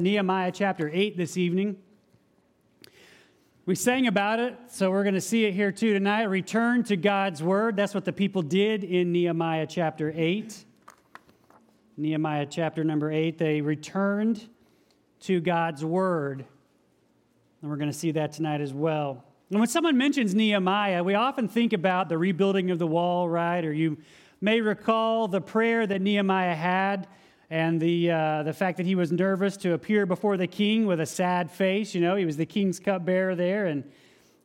Nehemiah chapter 8 this evening. We sang about it, so we're going to see it here too tonight. Return to God's Word. That's what the people did in Nehemiah chapter 8. Nehemiah chapter number 8. They returned to God's Word. And we're going to see that tonight as well. And when someone mentions Nehemiah, we often think about the rebuilding of the wall, right? Or you may recall the prayer that Nehemiah had and the, uh, the fact that he was nervous to appear before the king with a sad face. You know, he was the king's cupbearer there, and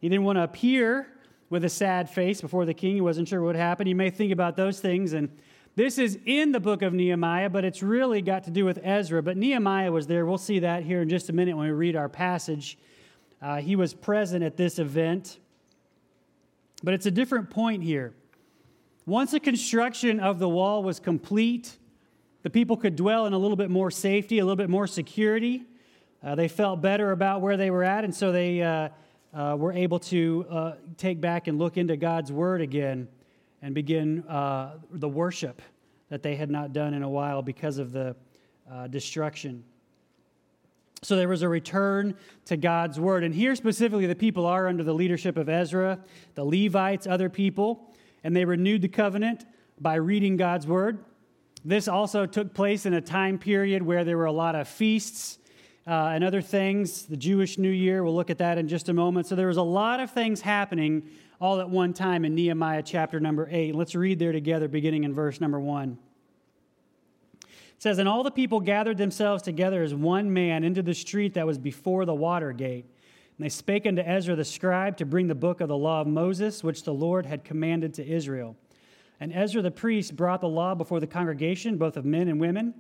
he didn't want to appear with a sad face before the king. He wasn't sure what would happen. You may think about those things. And this is in the book of Nehemiah, but it's really got to do with Ezra. But Nehemiah was there. We'll see that here in just a minute when we read our passage. Uh, he was present at this event. But it's a different point here. Once the construction of the wall was complete, the people could dwell in a little bit more safety, a little bit more security. Uh, they felt better about where they were at, and so they uh, uh, were able to uh, take back and look into God's Word again and begin uh, the worship that they had not done in a while because of the uh, destruction. So there was a return to God's Word. And here specifically, the people are under the leadership of Ezra, the Levites, other people, and they renewed the covenant by reading God's Word. This also took place in a time period where there were a lot of feasts uh, and other things. The Jewish New Year, we'll look at that in just a moment. So there was a lot of things happening all at one time in Nehemiah chapter number 8. Let's read there together, beginning in verse number 1. It says, And all the people gathered themselves together as one man into the street that was before the water gate. And they spake unto Ezra the scribe to bring the book of the law of Moses, which the Lord had commanded to Israel. And Ezra the priest brought the law before the congregation, both of men and women,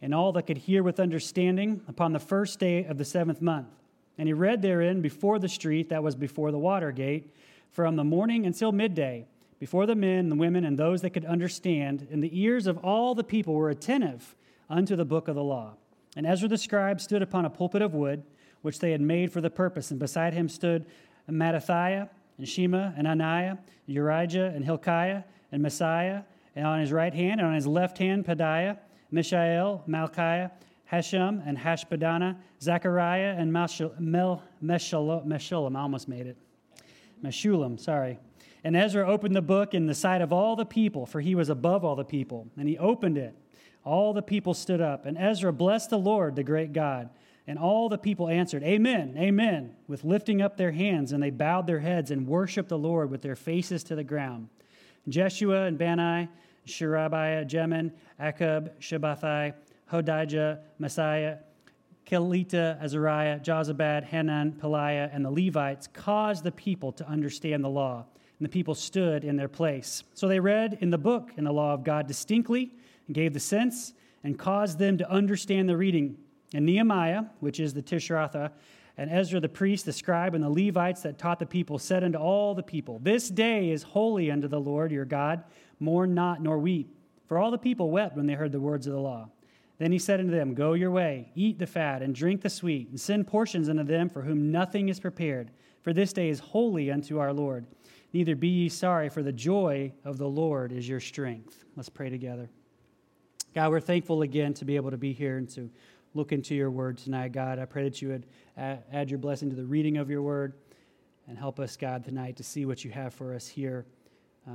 and all that could hear with understanding, upon the first day of the seventh month. And he read therein before the street that was before the water gate, from the morning until midday, before the men, and the women, and those that could understand, and the ears of all the people were attentive unto the book of the law. And Ezra the scribe stood upon a pulpit of wood, which they had made for the purpose, and beside him stood Mattithiah, and Shema, and Ananiah, and Urijah, and Hilkiah, and Maaseiah, and on his right hand, and on his left hand, Pedaiah, Mishael, Malchiah, Hashum, and Hashbadana, Zechariah, and Meshullam. I almost made it. Meshullam, sorry. And Ezra opened the book in the sight of all the people, for he was above all the people. And he opened it. All the people stood up. And Ezra blessed the Lord, the great God. And all the people answered, Amen, Amen, with lifting up their hands. And they bowed their heads and worshiped the Lord with their faces to the ground. Jeshua and Bani, Sherebiah, Jamin, Akkub, Shabbethai, Hodijah, Maaseiah, Kelita, Azariah, Jozabad, Hanan, Pelaiah, and the Levites caused the people to understand the law. And the people stood in their place. So they read in the book in the law of God distinctly and gave the sense and caused them to understand the reading. And Nehemiah, which is the Tirshatha, and Ezra the priest, the scribe, and the Levites that taught the people said unto all the people, This day is holy unto the Lord your God. Mourn not nor weep. For all the people wept when they heard the words of the law. Then he said unto them, Go your way, eat the fat, and drink the sweet, and send portions unto them for whom nothing is prepared. For this day is holy unto our Lord. Neither be ye sorry, for the joy of the Lord is your strength. Let's pray together. God, we're thankful again to be able to be here and to look into your word tonight, God. I pray that you would add your blessing to the reading of your word and help us, God, tonight to see what you have for us here uh,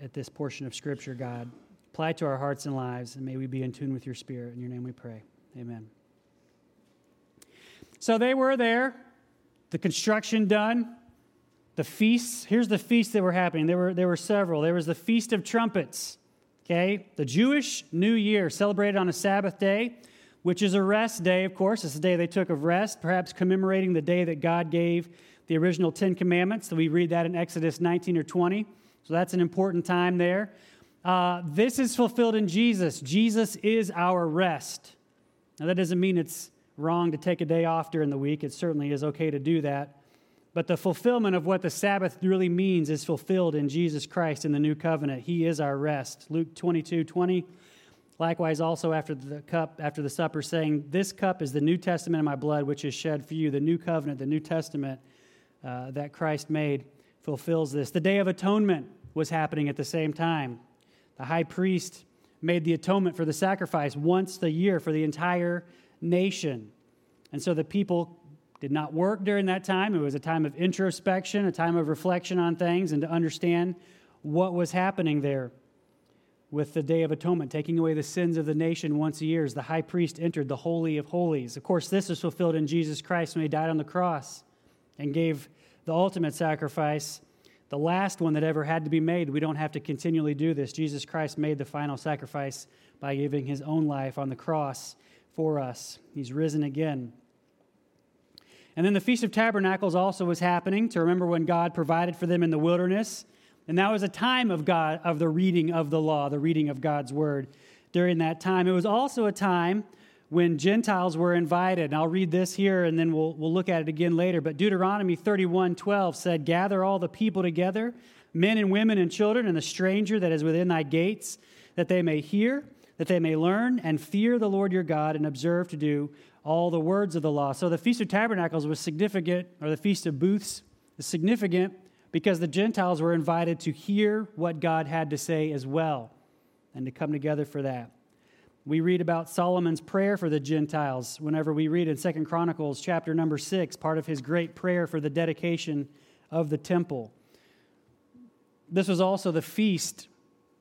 at this portion of Scripture, God. Apply to our hearts and lives, and may we be in tune with your Spirit. In your name we pray. Amen. So they were there, the construction done, the feasts. Here's the feasts that were happening. There were, there were several. There was the Feast of Trumpets, okay? The Jewish New Year celebrated on a Sabbath day which is a rest day, of course. It's the day they took of rest, perhaps commemorating the day that God gave the original Ten Commandments. So we read that in Exodus 19 or 20. So that's an important time there. Uh, this is fulfilled in Jesus. Jesus is our rest. Now, that doesn't mean it's wrong to take a day off during the week. It certainly is okay to do that. But the fulfillment of what the Sabbath really means is fulfilled in Jesus Christ in the new covenant. He is our rest. Luke 22 20. Likewise, also after the cup, after the supper, saying, This cup is the New Testament in my blood, which is shed for you. The new covenant, the New Testament uh, that Christ made fulfills this. The Day of Atonement was happening at the same time. The high priest made the atonement for the sacrifice once a year for the entire nation. And so the people did not work during that time. It was a time of introspection, a time of reflection on things, and to understand what was happening there with the Day of Atonement, taking away the sins of the nation once a year as the high priest entered the Holy of Holies. Of course, this is fulfilled in Jesus Christ when he died on the cross and gave the ultimate sacrifice, the last one that ever had to be made. We don't have to continually do this. Jesus Christ made the final sacrifice by giving his own life on the cross for us. He's risen again. And then the Feast of Tabernacles also was happening to remember when God provided for them in the wilderness. And that was a time of God of the reading of the law, the reading of God's word during that time. It was also a time when Gentiles were invited. And I'll read this here and then we'll, we'll look at it again later. But Deuteronomy 31 12 said, Gather all the people together, men and women and children, and the stranger that is within thy gates, that they may hear, that they may learn and fear the Lord your God and observe to do all the words of the law. So the Feast of Tabernacles was significant, or the Feast of Booths is significant because the Gentiles were invited to hear what God had to say as well and to come together for that. We read about Solomon's prayer for the Gentiles whenever we read in Second Chronicles chapter number 6, part of his great prayer for the dedication of the temple. This was also the feast,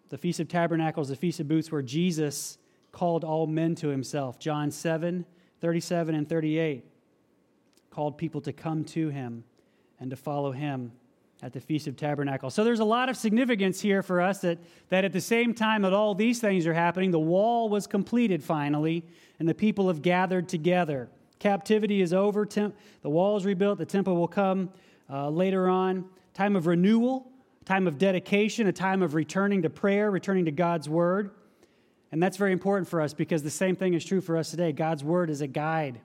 the Feast of Tabernacles, the Feast of Booths, where Jesus called all men to himself. John 7 37 and 38 called people to come to him and to follow him at the Feast of Tabernacles. So there's a lot of significance here for us that, that at the same time that all these things are happening, the wall was completed finally, and the people have gathered together. Captivity is over, temp- the wall is rebuilt, the temple will come uh, later on. Time of renewal, time of dedication, a time of returning to prayer, returning to God's word. And that's very important for us because the same thing is true for us today. God's word is a guide,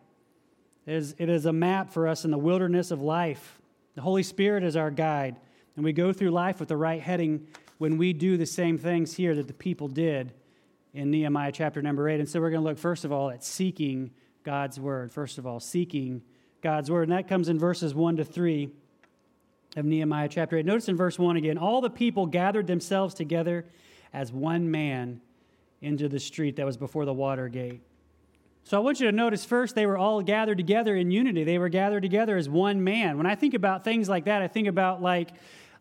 it is, it is a map for us in the wilderness of life. The Holy Spirit is our guide. And we go through life with the right heading when we do the same things here that the people did in Nehemiah chapter number 8. And so we're going to look, first of all, at seeking God's word. First of all, seeking God's word. And that comes in verses 1 to 3 of Nehemiah chapter 8. Notice in verse 1 again all the people gathered themselves together as one man into the street that was before the water gate. So I want you to notice first, they were all gathered together in unity. They were gathered together as one man. When I think about things like that, I think about like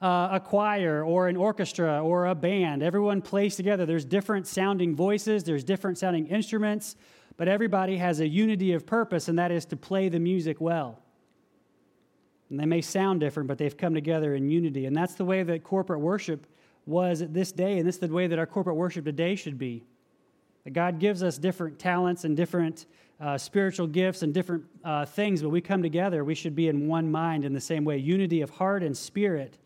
uh, a choir or an orchestra or a band. Everyone plays together. There's different sounding voices, there's different sounding instruments, but everybody has a unity of purpose, and that is to play the music well. And they may sound different, but they've come together in unity. And that's the way that corporate worship was at this day, and this is the way that our corporate worship today should be. That God gives us different talents and different uh, spiritual gifts and different uh, things, but we come together, we should be in one mind in the same way. Unity of heart and spirit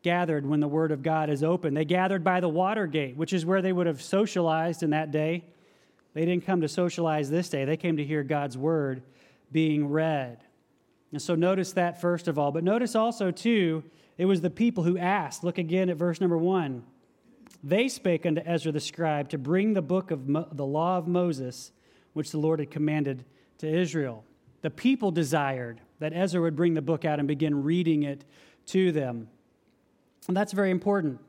gathered when the Word of God is open. They gathered by the water gate, which is where they would have socialized in that day. They didn't come to socialize this day, they came to hear God's Word being read. And so notice that first of all. But notice also, too, it was the people who asked. Look again at verse number one. They spake unto Ezra the scribe to bring the book of Mo- the law of Moses, which the Lord had commanded to Israel. The people desired that Ezra would bring the book out and begin reading it to them. And that's very important.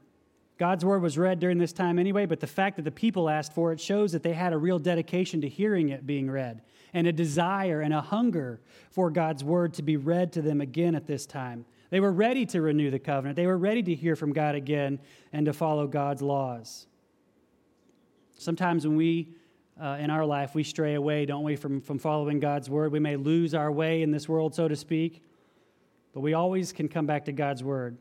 God's word was read during this time anyway, but the fact that the people asked for it shows that they had a real dedication to hearing it being read and a desire and a hunger for God's word to be read to them again at this time. They were ready to renew the covenant. They were ready to hear from God again and to follow God's laws. Sometimes when we, uh, in our life, we stray away, don't we, from, from following God's word. We may lose our way in this world, so to speak, but we always can come back to God's word.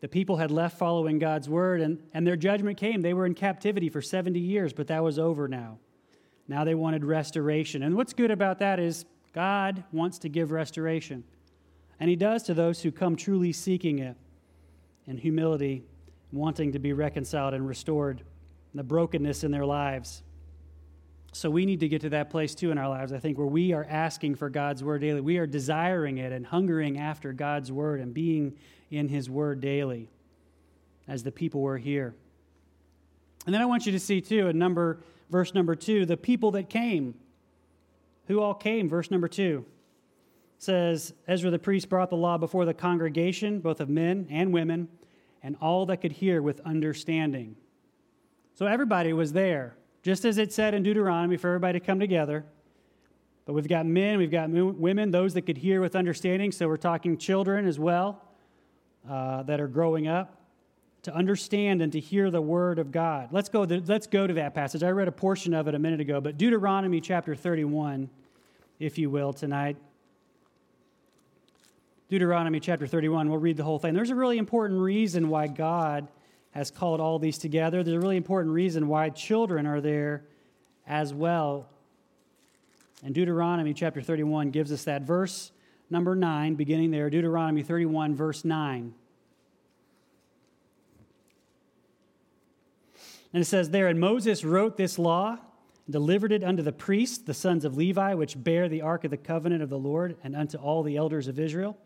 The people had left following God's word, and, and their judgment came. They were in captivity for 70 years, but that was over now. Now they wanted restoration. And what's good about that is God wants to give restoration. And he does to those who come truly seeking it in humility, wanting to be reconciled and restored the brokenness in their lives. So we need to get to that place too in our lives, I think, where we are asking for God's word daily. We are desiring it and hungering after God's word and being in his word daily as the people were here. And then I want you to see too in number verse number 2, the people that came. Who all came? Verse number 2 says Ezra the priest brought the law before the congregation, both of men and women, and all that could hear with understanding. So everybody was there just as it said in Deuteronomy for everybody to come together. But we've got men, we've got women, those that could hear with understanding. So we're talking children as well uh, that are growing up to understand and to hear the word of God. Let's go, to, let's go to that passage. I read a portion of it a minute ago, but Deuteronomy chapter 31, if you will, tonight. Deuteronomy chapter 31, we'll read the whole thing. There's a really important reason why God has called all these together. There's a really important reason why children are there as well. And Deuteronomy chapter 31 gives us that verse number 9, beginning there, Deuteronomy 31, verse 9. And it says there, And Moses wrote this law, delivered it unto the priests, the sons of Levi, which bear the ark of the covenant of the Lord, and unto all the elders of Israel.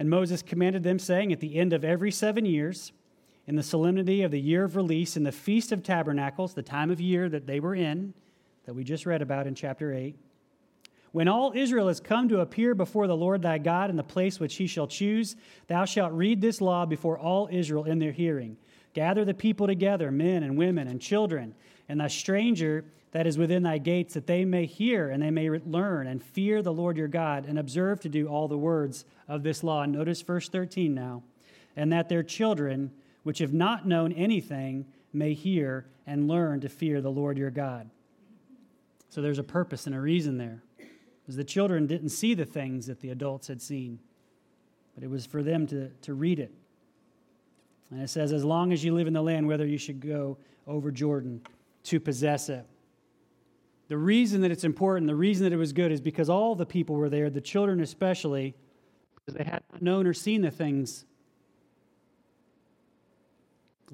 And Moses commanded them, saying, At the end of every seven years, in the solemnity of the year of release, in the Feast of Tabernacles, the time of year that they were in, that we just read about in chapter 8. When all Israel has come to appear before the Lord thy God in the place which he shall choose, thou shalt read this law before all Israel in their hearing. Gather the people together, men and women and children, and the stranger that is within thy gates, that they may hear and they may learn and fear the Lord your God and observe to do all the words of this law. Notice verse 13 now. And that their children which have not known anything may hear and learn to fear the Lord your God. So there's a purpose and a reason there. Because the children didn't see the things that the adults had seen, but it was for them to, to read it. And it says, as long as you live in the land, whether you should go over Jordan to possess it. The reason that it's important, the reason that it was good, is because all the people were there, the children especially, because they had not known or seen the things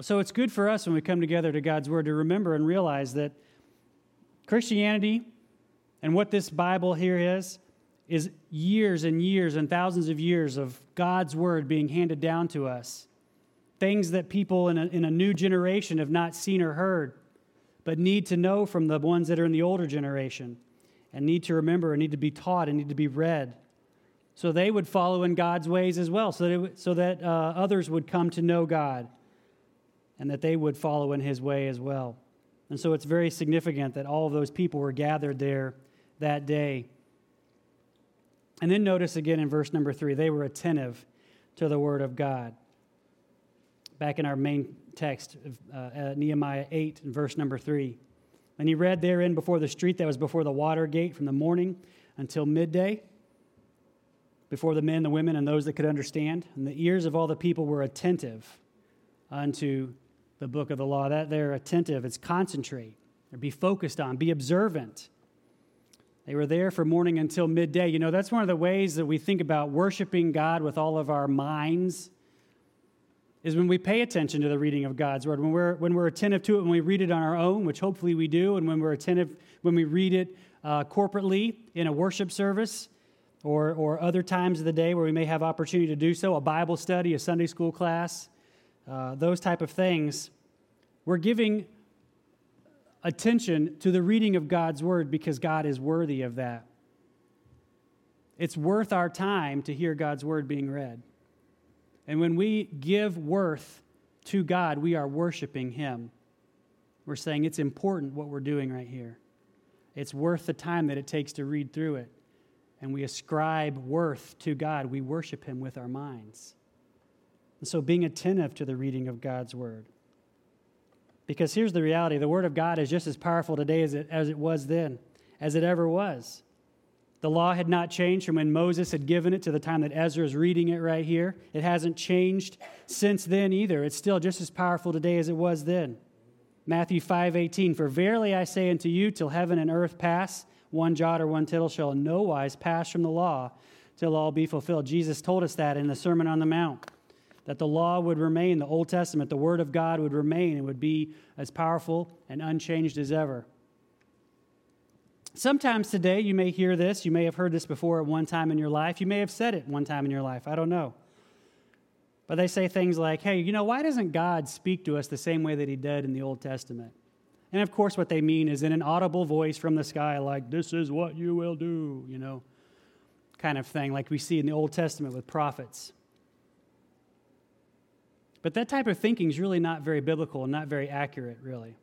so it's good for us when we come together to God's Word to remember and realize that Christianity and what this Bible here is, is years and years and thousands of years of God's Word being handed down to us. Things that people in a, in a new generation have not seen or heard, but need to know from the ones that are in the older generation and need to remember and need to be taught and need to be read. So they would follow in God's ways as well, so that, so that uh, others would come to know God and that they would follow in his way as well. And so it's very significant that all of those people were gathered there that day. And then notice again in verse number three, they were attentive to the word of God. Back in our main text, uh, uh, Nehemiah 8 and verse number three. And he read therein before the street that was before the water gate from the morning until midday, before the men, the women, and those that could understand. And the ears of all the people were attentive unto the book of the law. That they're attentive, it's concentrate, or be focused on, be observant. They were there from morning until midday. You know, that's one of the ways that we think about worshiping God with all of our minds is when we pay attention to the reading of God's word, when we're, when we're attentive to it, when we read it on our own, which hopefully we do, and when we're attentive when we read it uh, corporately in a worship service or, or other times of the day where we may have opportunity to do so, a Bible study, a Sunday school class, uh, those type of things, we're giving attention to the reading of God's word because God is worthy of that. It's worth our time to hear God's word being read. And when we give worth to God, we are worshiping Him. We're saying it's important what we're doing right here. It's worth the time that it takes to read through it. And we ascribe worth to God. We worship Him with our minds. And so being attentive to the reading of God's word. Because here's the reality the word of God is just as powerful today as it, as it was then, as it ever was. The law had not changed from when Moses had given it to the time that Ezra is reading it right here. It hasn't changed since then either. It's still just as powerful today as it was then. Matthew 5:18 For verily I say unto you till heaven and earth pass one jot or one tittle shall in no wise pass from the law till all be fulfilled. Jesus told us that in the Sermon on the Mount that the law would remain, the Old Testament, the Word of God would remain and would be as powerful and unchanged as ever. Sometimes today you may hear this. You may have heard this before at one time in your life. You may have said it one time in your life. I don't know. But they say things like, hey, you know, why doesn't God speak to us the same way that He did in the Old Testament? And of course, what they mean is in an audible voice from the sky, like, this is what you will do, you know, kind of thing, like we see in the Old Testament with prophets. But that type of thinking is really not very biblical and not very accurate, really.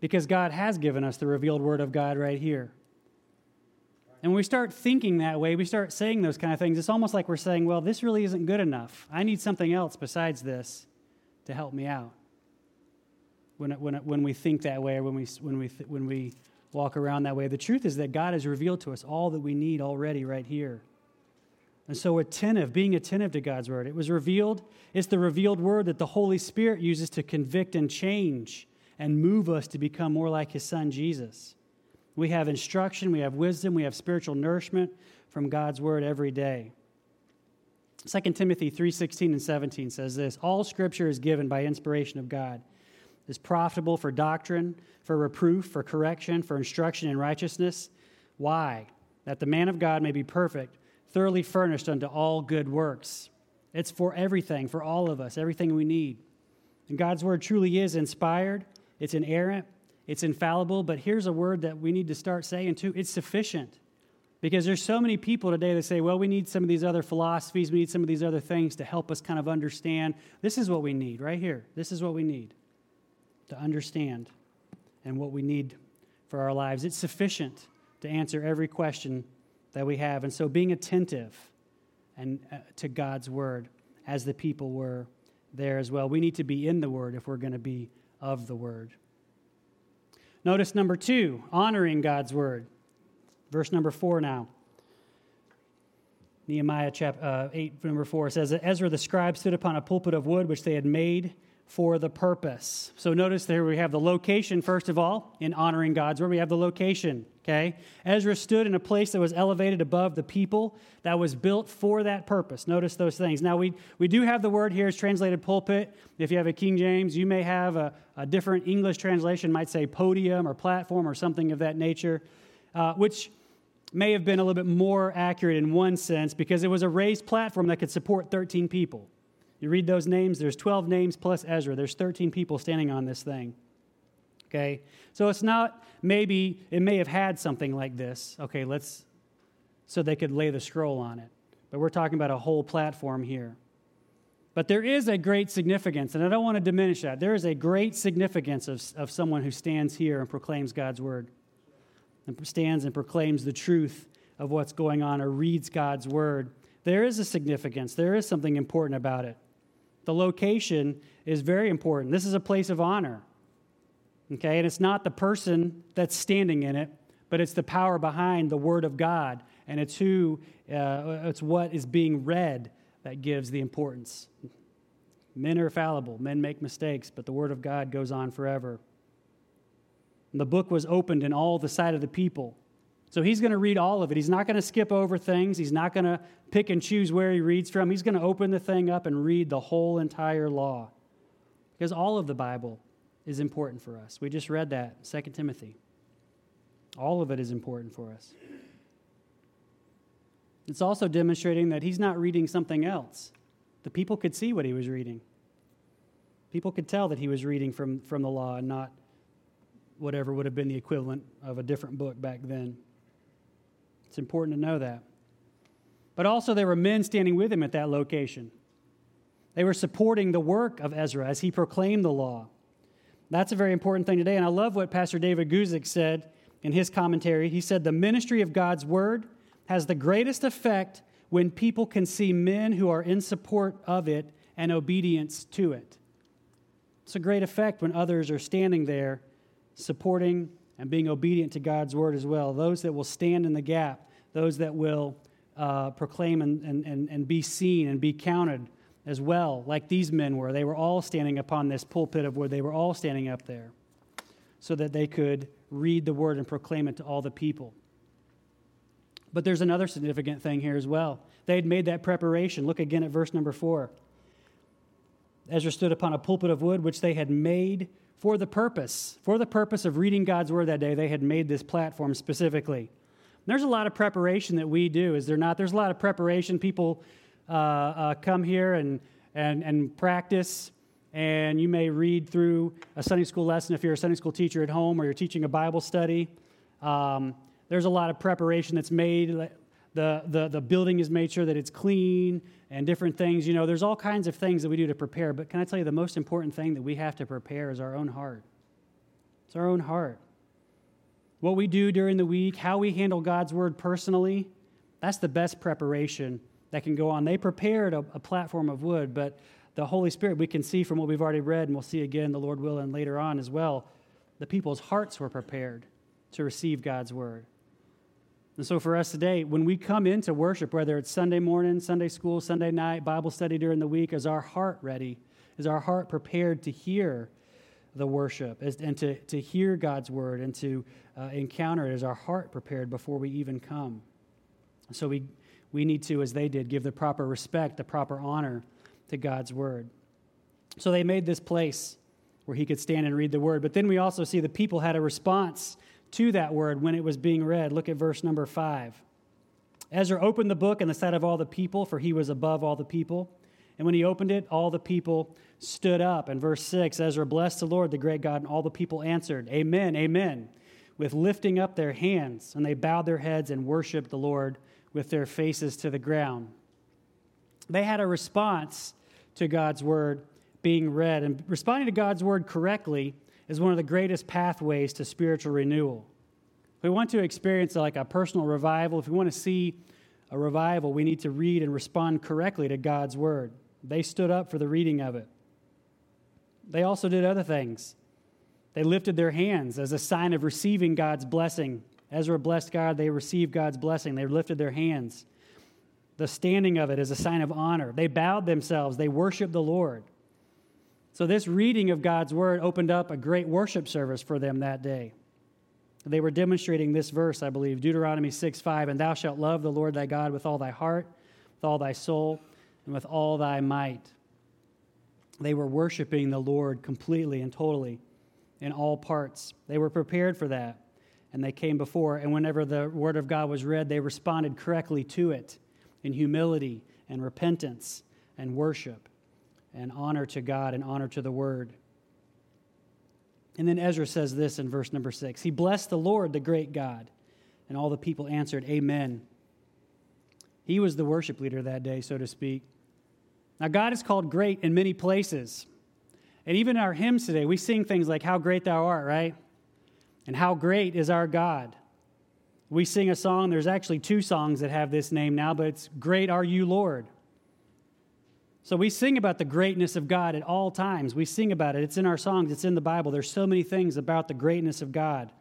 Because God has given us the revealed Word of God right here. And when we start thinking that way, we start saying those kind of things, it's almost like we're saying, well, this really isn't good enough. I need something else besides this to help me out. When, when, when we think that way or when we, when, we, when we walk around that way, the truth is that God has revealed to us all that we need already right here. And so, attentive, being attentive to God's word. It was revealed, it's the revealed word that the Holy Spirit uses to convict and change and move us to become more like his son, Jesus. We have instruction, we have wisdom, we have spiritual nourishment from God's word every day. 2 Timothy 3:16 and 17 says this, all scripture is given by inspiration of God. Is profitable for doctrine, for reproof, for correction, for instruction in righteousness. Why? That the man of God may be perfect, thoroughly furnished unto all good works. It's for everything, for all of us, everything we need. And God's word truly is inspired, it's inerrant, it's infallible, but here's a word that we need to start saying too it's sufficient. Because there's so many people today that say, well, we need some of these other philosophies, we need some of these other things to help us kind of understand. This is what we need right here. This is what we need to understand and what we need for our lives. It's sufficient to answer every question that we have. And so being attentive and uh, to God's word as the people were there as well. We need to be in the word if we're going to be of the word. Notice number two, honoring God's word. Verse number four now. Nehemiah chapter uh, 8, number 4 says that Ezra the scribe stood upon a pulpit of wood which they had made for the purpose. So notice there we have the location, first of all, in honoring God's word. We have the location, okay? Ezra stood in a place that was elevated above the people that was built for that purpose. Notice those things. Now, we, we do have the word here, it's translated pulpit. If you have a King James, you may have a, a different English translation, might say podium or platform or something of that nature, uh, which may have been a little bit more accurate in one sense because it was a raised platform that could support 13 people. You read those names, there's 12 names plus Ezra. There's 13 people standing on this thing. Okay? So it's not maybe, it may have had something like this. Okay, let's, so they could lay the scroll on it. But we're talking about a whole platform here. But there is a great significance, and I don't want to diminish that. There is a great significance of, of someone who stands here and proclaims God's word, and stands and proclaims the truth of what's going on or reads God's word. There is a significance, there is something important about it. The location is very important. This is a place of honor. Okay, and it's not the person that's standing in it, but it's the power behind the Word of God, and it's who, uh, it's what is being read that gives the importance. Men are fallible, men make mistakes, but the Word of God goes on forever. And the book was opened in all the sight of the people. So he's going to read all of it. He's not going to skip over things. He's not going to pick and choose where he reads from. He's going to open the thing up and read the whole entire law. Because all of the Bible is important for us. We just read that, 2 Timothy. All of it is important for us. It's also demonstrating that he's not reading something else. The people could see what he was reading. People could tell that he was reading from, from the law and not whatever would have been the equivalent of a different book back then. It's important to know that. But also, there were men standing with him at that location. They were supporting the work of Ezra as he proclaimed the law. That's a very important thing today. And I love what Pastor David Guzik said in his commentary. He said, The ministry of God's word has the greatest effect when people can see men who are in support of it and obedience to it. It's a great effect when others are standing there supporting and being obedient to God's word as well. Those that will stand in the gap, those that will uh, proclaim and, and, and be seen and be counted as well, like these men were. They were all standing upon this pulpit of wood, they were all standing up there so that they could read the word and proclaim it to all the people. But there's another significant thing here as well. They had made that preparation. Look again at verse number four. Ezra stood upon a pulpit of wood which they had made for the purpose, for the purpose of reading God's word that day. They had made this platform specifically. There's a lot of preparation that we do, is there not? There's a lot of preparation. People uh, uh, come here and, and, and practice, and you may read through a Sunday school lesson if you're a Sunday school teacher at home or you're teaching a Bible study. Um, there's a lot of preparation that's made. The, the, the building is made sure that it's clean and different things. You know, there's all kinds of things that we do to prepare. But can I tell you, the most important thing that we have to prepare is our own heart. It's our own heart what we do during the week, how we handle God's word personally, that's the best preparation that can go on. They prepared a, a, platform of wood, but the Holy Spirit, we can see from what we've already read, and we'll see again, the Lord will, and later on as well, the people's hearts were prepared to receive God's word. And so for us today, when we come into worship, whether it's Sunday morning, Sunday school, Sunday night, Bible study during the week, is our heart ready? Is our heart prepared to hear the worship and to, to hear God's word and to uh, encounter it? Is our heart prepared before we even come? So we, we need to, as they did, give the proper respect, the proper honor to God's word. So they made this place where he could stand and read the word. But then we also see the people had a response to that word when it was being read. Look at verse number five. Ezra opened the book in the sight of all the people, for he was above all the people. And when he opened it, all the people stood up. And verse 6 Ezra blessed the Lord, the great God, and all the people answered, Amen, Amen, with lifting up their hands. And they bowed their heads and worshiped the Lord with their faces to the ground. They had a response to God's word being read. And responding to God's word correctly is one of the greatest pathways to spiritual renewal. If we want to experience like a personal revival, if we want to see a revival, we need to read and respond correctly to God's word. They stood up for the reading of it. They also did other things. They lifted their hands as a sign of receiving God's blessing. Ezra blessed God, they received God's blessing. They lifted their hands. The standing of it is a sign of honor. They bowed themselves, they worshiped the Lord. So, this reading of God's word opened up a great worship service for them that day. They were demonstrating this verse, I believe, Deuteronomy 6 5, and thou shalt love the Lord thy God with all thy heart, with all thy soul, and with all thy might. They were worshiping the Lord completely and totally in all parts. They were prepared for that, and they came before. And whenever the word of God was read, they responded correctly to it in humility and repentance and worship and honor to God and honor to the word. And then Ezra says this in verse number six He blessed the Lord, the great God. And all the people answered, Amen. He was the worship leader that day, so to speak. Now, God is called great in many places. And even in our hymns today, we sing things like, How great thou art, right? And how great is our God. We sing a song, there's actually two songs that have this name now, but it's Great Are You, Lord. So we sing about the greatness of God at all times. We sing about it. It's in our songs, it's in the Bible. There's so many things about the greatness of God.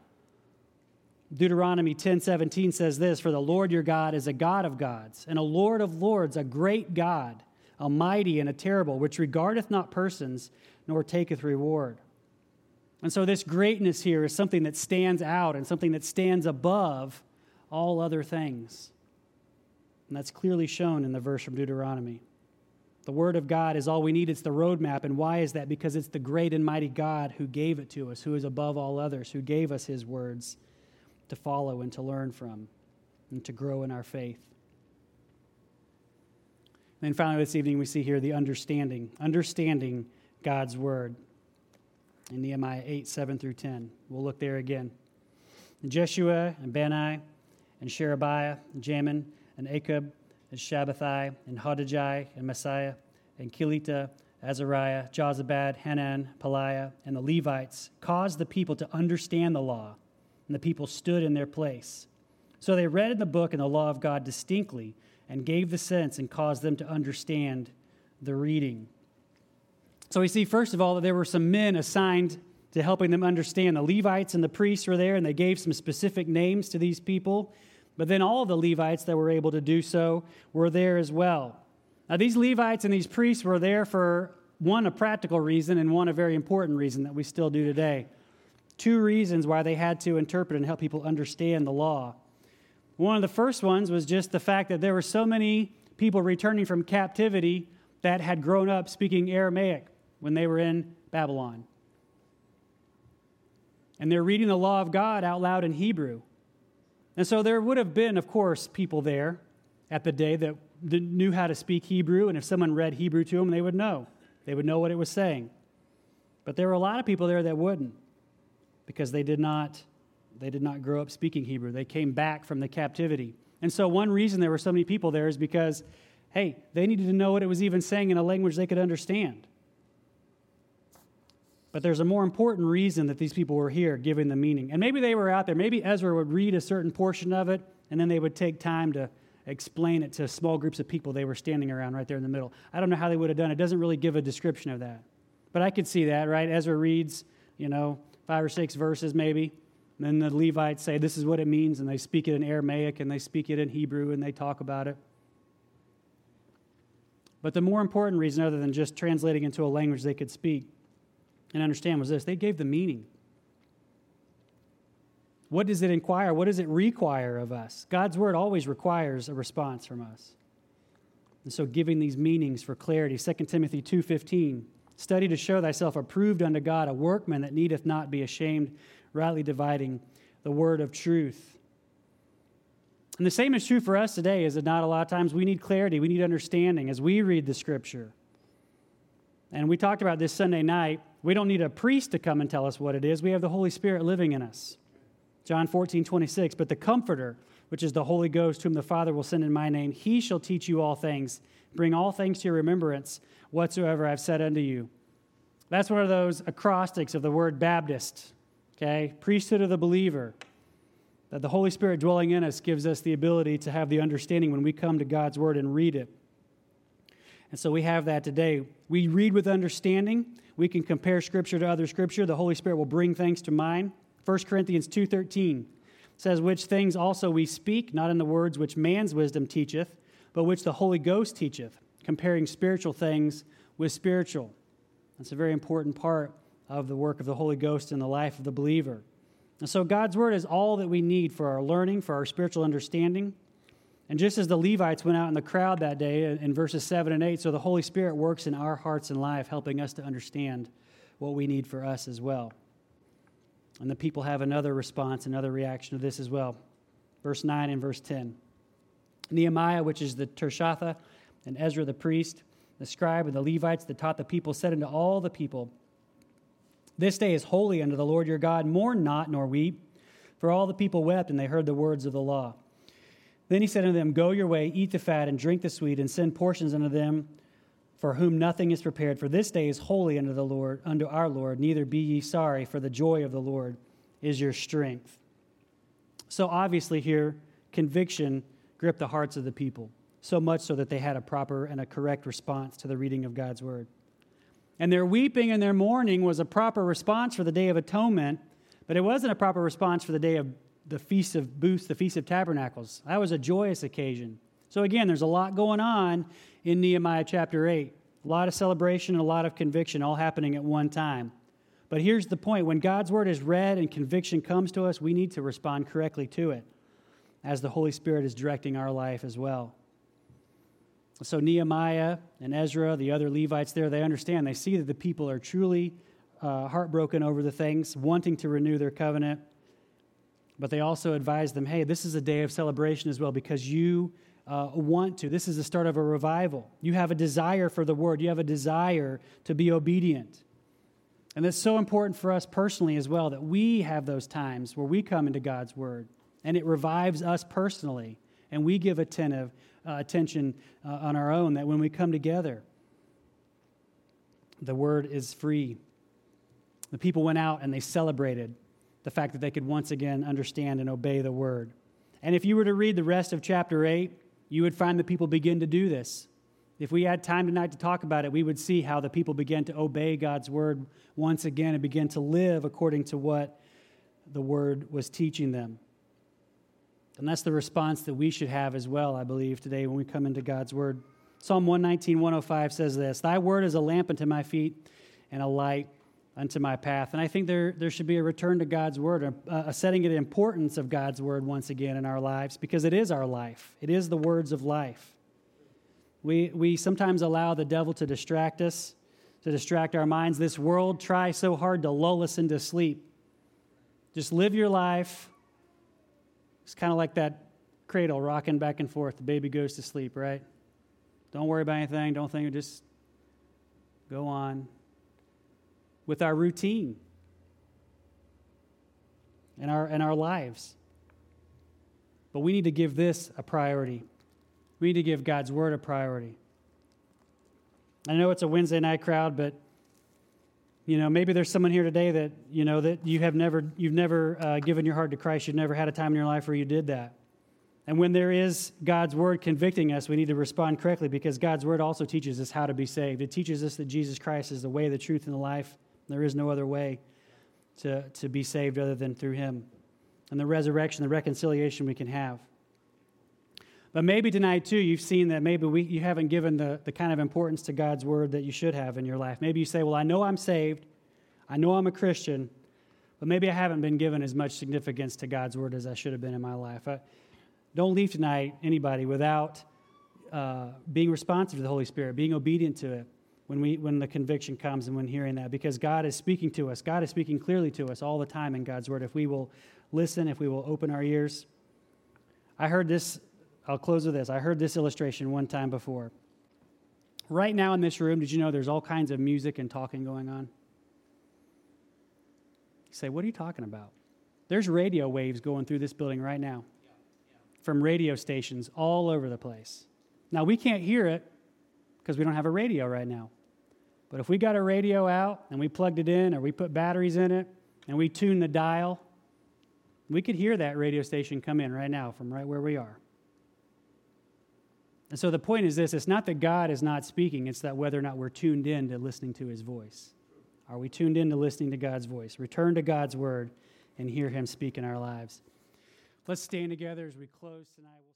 Deuteronomy 10:17 says this, "For the Lord your God is a God of gods, and a Lord of lords, a great God, a mighty and a terrible, which regardeth not persons, nor taketh reward." And so this greatness here is something that stands out and something that stands above all other things. And that's clearly shown in the verse from Deuteronomy. The Word of God is all we need. It's the roadmap. And why is that? Because it's the great and mighty God who gave it to us, who is above all others, who gave us His words to follow and to learn from and to grow in our faith. And then finally, this evening, we see here the understanding, understanding God's Word in Nehemiah 8, 7 through 10. We'll look there again. And Jeshua and Bani and Sherebiah and Jamin and Akkub and Shabbethai, and Hodijah, and Maaseiah, and Kelita, Azariah, Jozabad, Hanan, Pelaiah, and the Levites caused the people to understand the law, and the people stood in their place. So they read in the book and the law of God distinctly, and gave the sense and caused them to understand the reading. So we see, first of all, that there were some men assigned to helping them understand. The Levites and the priests were there, and they gave some specific names to these people. But then all the Levites that were able to do so were there as well. Now, these Levites and these priests were there for one, a practical reason, and one, a very important reason that we still do today. Two reasons why they had to interpret and help people understand the law. One of the first ones was just the fact that there were so many people returning from captivity that had grown up speaking Aramaic. when they were in Babylon. And they're reading the law of God out loud in Hebrew. And so there would have been, of course, people there at the day that knew how to speak Hebrew, and if someone read Hebrew to them, they would know. They would know what it was saying. But there were a lot of people there that wouldn't because they did not they did not grow up speaking Hebrew. They came back from the captivity. And so one reason there were so many people there is because hey, they needed to know what it was even saying in a language they could understand. But there's a more important reason that these people were here, giving the meaning. And maybe they were out there. Maybe Ezra would read a certain portion of it, and then they would take time to explain it to small groups of people they were standing around right there in the middle. I don't know how they would have done it. It doesn't really give a description of that. But I could see that, right? Ezra reads, you know, five or six verses maybe. And then the Levites say, this is what it means, and they speak it in Aramaic and they speak it in Hebrew and they talk about it. But the more important reason, other than just translating into a language they could speak and understand, was this they gave the meaning. What does it inquire? What does it require of us? God's word always requires a response from us. And so giving these meanings for clarity, 2 Timothy 2:15, study to show thyself approved unto God, a workman that needeth not be ashamed, rightly dividing the word of truth. And the same is true for us today, is it not? A lot of times we need clarity, we need understanding as we read the scripture. And we talked about this Sunday night. We don't need a priest to come and tell us what it is. We have the Holy Spirit living in us. John 14, 26. But the Comforter, which is the Holy Ghost, whom the Father will send in my name, he shall teach you all things, bring all things to your remembrance, whatsoever I've said unto you. That's one of those acrostics of the word Baptist, okay? Priesthood of the believer. That the Holy Spirit dwelling in us gives us the ability to have the understanding when we come to God's word and read it. And so we have that today. We read with understanding. We can compare scripture to other scripture. The Holy Spirit will bring things to mind. 1 Corinthians 2:13 says which things also we speak not in the words which man's wisdom teacheth but which the Holy Ghost teacheth comparing spiritual things with spiritual. That's a very important part of the work of the Holy Ghost in the life of the believer. And so God's word is all that we need for our learning, for our spiritual understanding. And just as the Levites went out in the crowd that day uh, in verses 7 and 8, so the Holy Spirit works in our hearts and life, helping us to understand what we need for us as well. And the people have another response, another reaction to this as well. Verse 9 and verse 10. Nehemiah, which is the Tirshatha, and Ezra the priest, the scribe, and the Levites that taught the people, said unto all the people, This day is holy unto the Lord your God. Mourn not, nor weep. For all the people wept, and they heard the words of the law. Then he said unto them, Go your way, eat the fat, and drink the sweet, and send portions unto them for whom nothing is prepared. For this day is holy unto the Lord, unto our Lord. Neither be ye sorry, for the joy of the Lord is your strength. So obviously, here, conviction gripped the hearts of the people, so much so that they had a proper and a correct response to the reading of God's word. And their weeping and their mourning was a proper response for the Day of Atonement, but it wasn't a proper response for the day of the Feast of Booths, the Feast of Tabernacles. That was a joyous occasion. So, again, there's a lot going on in Nehemiah chapter 8. A lot of celebration and a lot of conviction all happening at one time. But here's the point when God's word is read and conviction comes to us, we need to respond correctly to it as the Holy Spirit is directing our life as well. So, Nehemiah and Ezra, the other Levites there, they understand. They see that the people are truly uh, heartbroken over the things, wanting to renew their covenant. But they also advise them hey, this is a day of celebration as well because you uh, want to. This is the start of a revival. You have a desire for the word, you have a desire to be obedient. And that's so important for us personally as well that we have those times where we come into God's word and it revives us personally and we give attentive uh, attention uh, on our own that when we come together the word is free the people went out and they celebrated the fact that they could once again understand and obey the word and if you were to read the rest of chapter 8 you would find that people begin to do this. If we had time tonight to talk about it, we would see how the people began to obey God's word once again and begin to live according to what the word was teaching them. And that's the response that we should have as well, I believe, today when we come into God's word. Psalm 119, 105 says this Thy word is a lamp unto my feet and a light unto my path. And I think there, there should be a return to God's word, a, a setting of the importance of God's word once again in our lives, because it is our life. It is the words of life. We, we sometimes allow the devil to distract us to distract our minds. This world tries so hard to lull us into sleep. Just live your life. It's kind of like that cradle rocking back and forth. The baby goes to sleep, right? Don't worry about anything. Don't think, just go on with our routine and our, and our lives. But we need to give this a priority. We need to give God's word a priority. I know it's a Wednesday night crowd, but you know maybe there's someone here today that you know that you have never you've never uh, given your heart to Christ. You've never had a time in your life where you did that. And when there is God's word convicting us, we need to respond correctly because God's word also teaches us how to be saved. It teaches us that Jesus Christ is the way, the truth, and the life. There is no other way to, to be saved other than through Him. And the resurrection, the reconciliation we can have. But maybe tonight, too, you've seen that maybe we, you haven't given the, the kind of importance to God's word that you should have in your life. Maybe you say, Well, I know I'm saved, I know I'm a Christian, but maybe I haven't been given as much significance to God's word as I should have been in my life. I, don't leave tonight, anybody, without uh, being responsive to the Holy Spirit, being obedient to it when, we, when the conviction comes and when hearing that, because God is speaking to us. God is speaking clearly to us all the time in God's word. If we will listen, if we will open our ears. I heard this I'll close with this. I heard this illustration one time before. Right now in this room, did you know there's all kinds of music and talking going on? You say, What are you talking about? There's radio waves going through this building right now from radio stations all over the place. Now, we can't hear it because we don't have a radio right now. But if we got a radio out and we plugged it in or we put batteries in it and we tune the dial, we could hear that radio station come in right now from right where we are. And so the point is this it's not that God is not speaking, it's that whether or not we're tuned in to listening to his voice. Are we tuned in to listening to God's voice? Return to God's word and hear him speak in our lives. Let's stand together as we close tonight.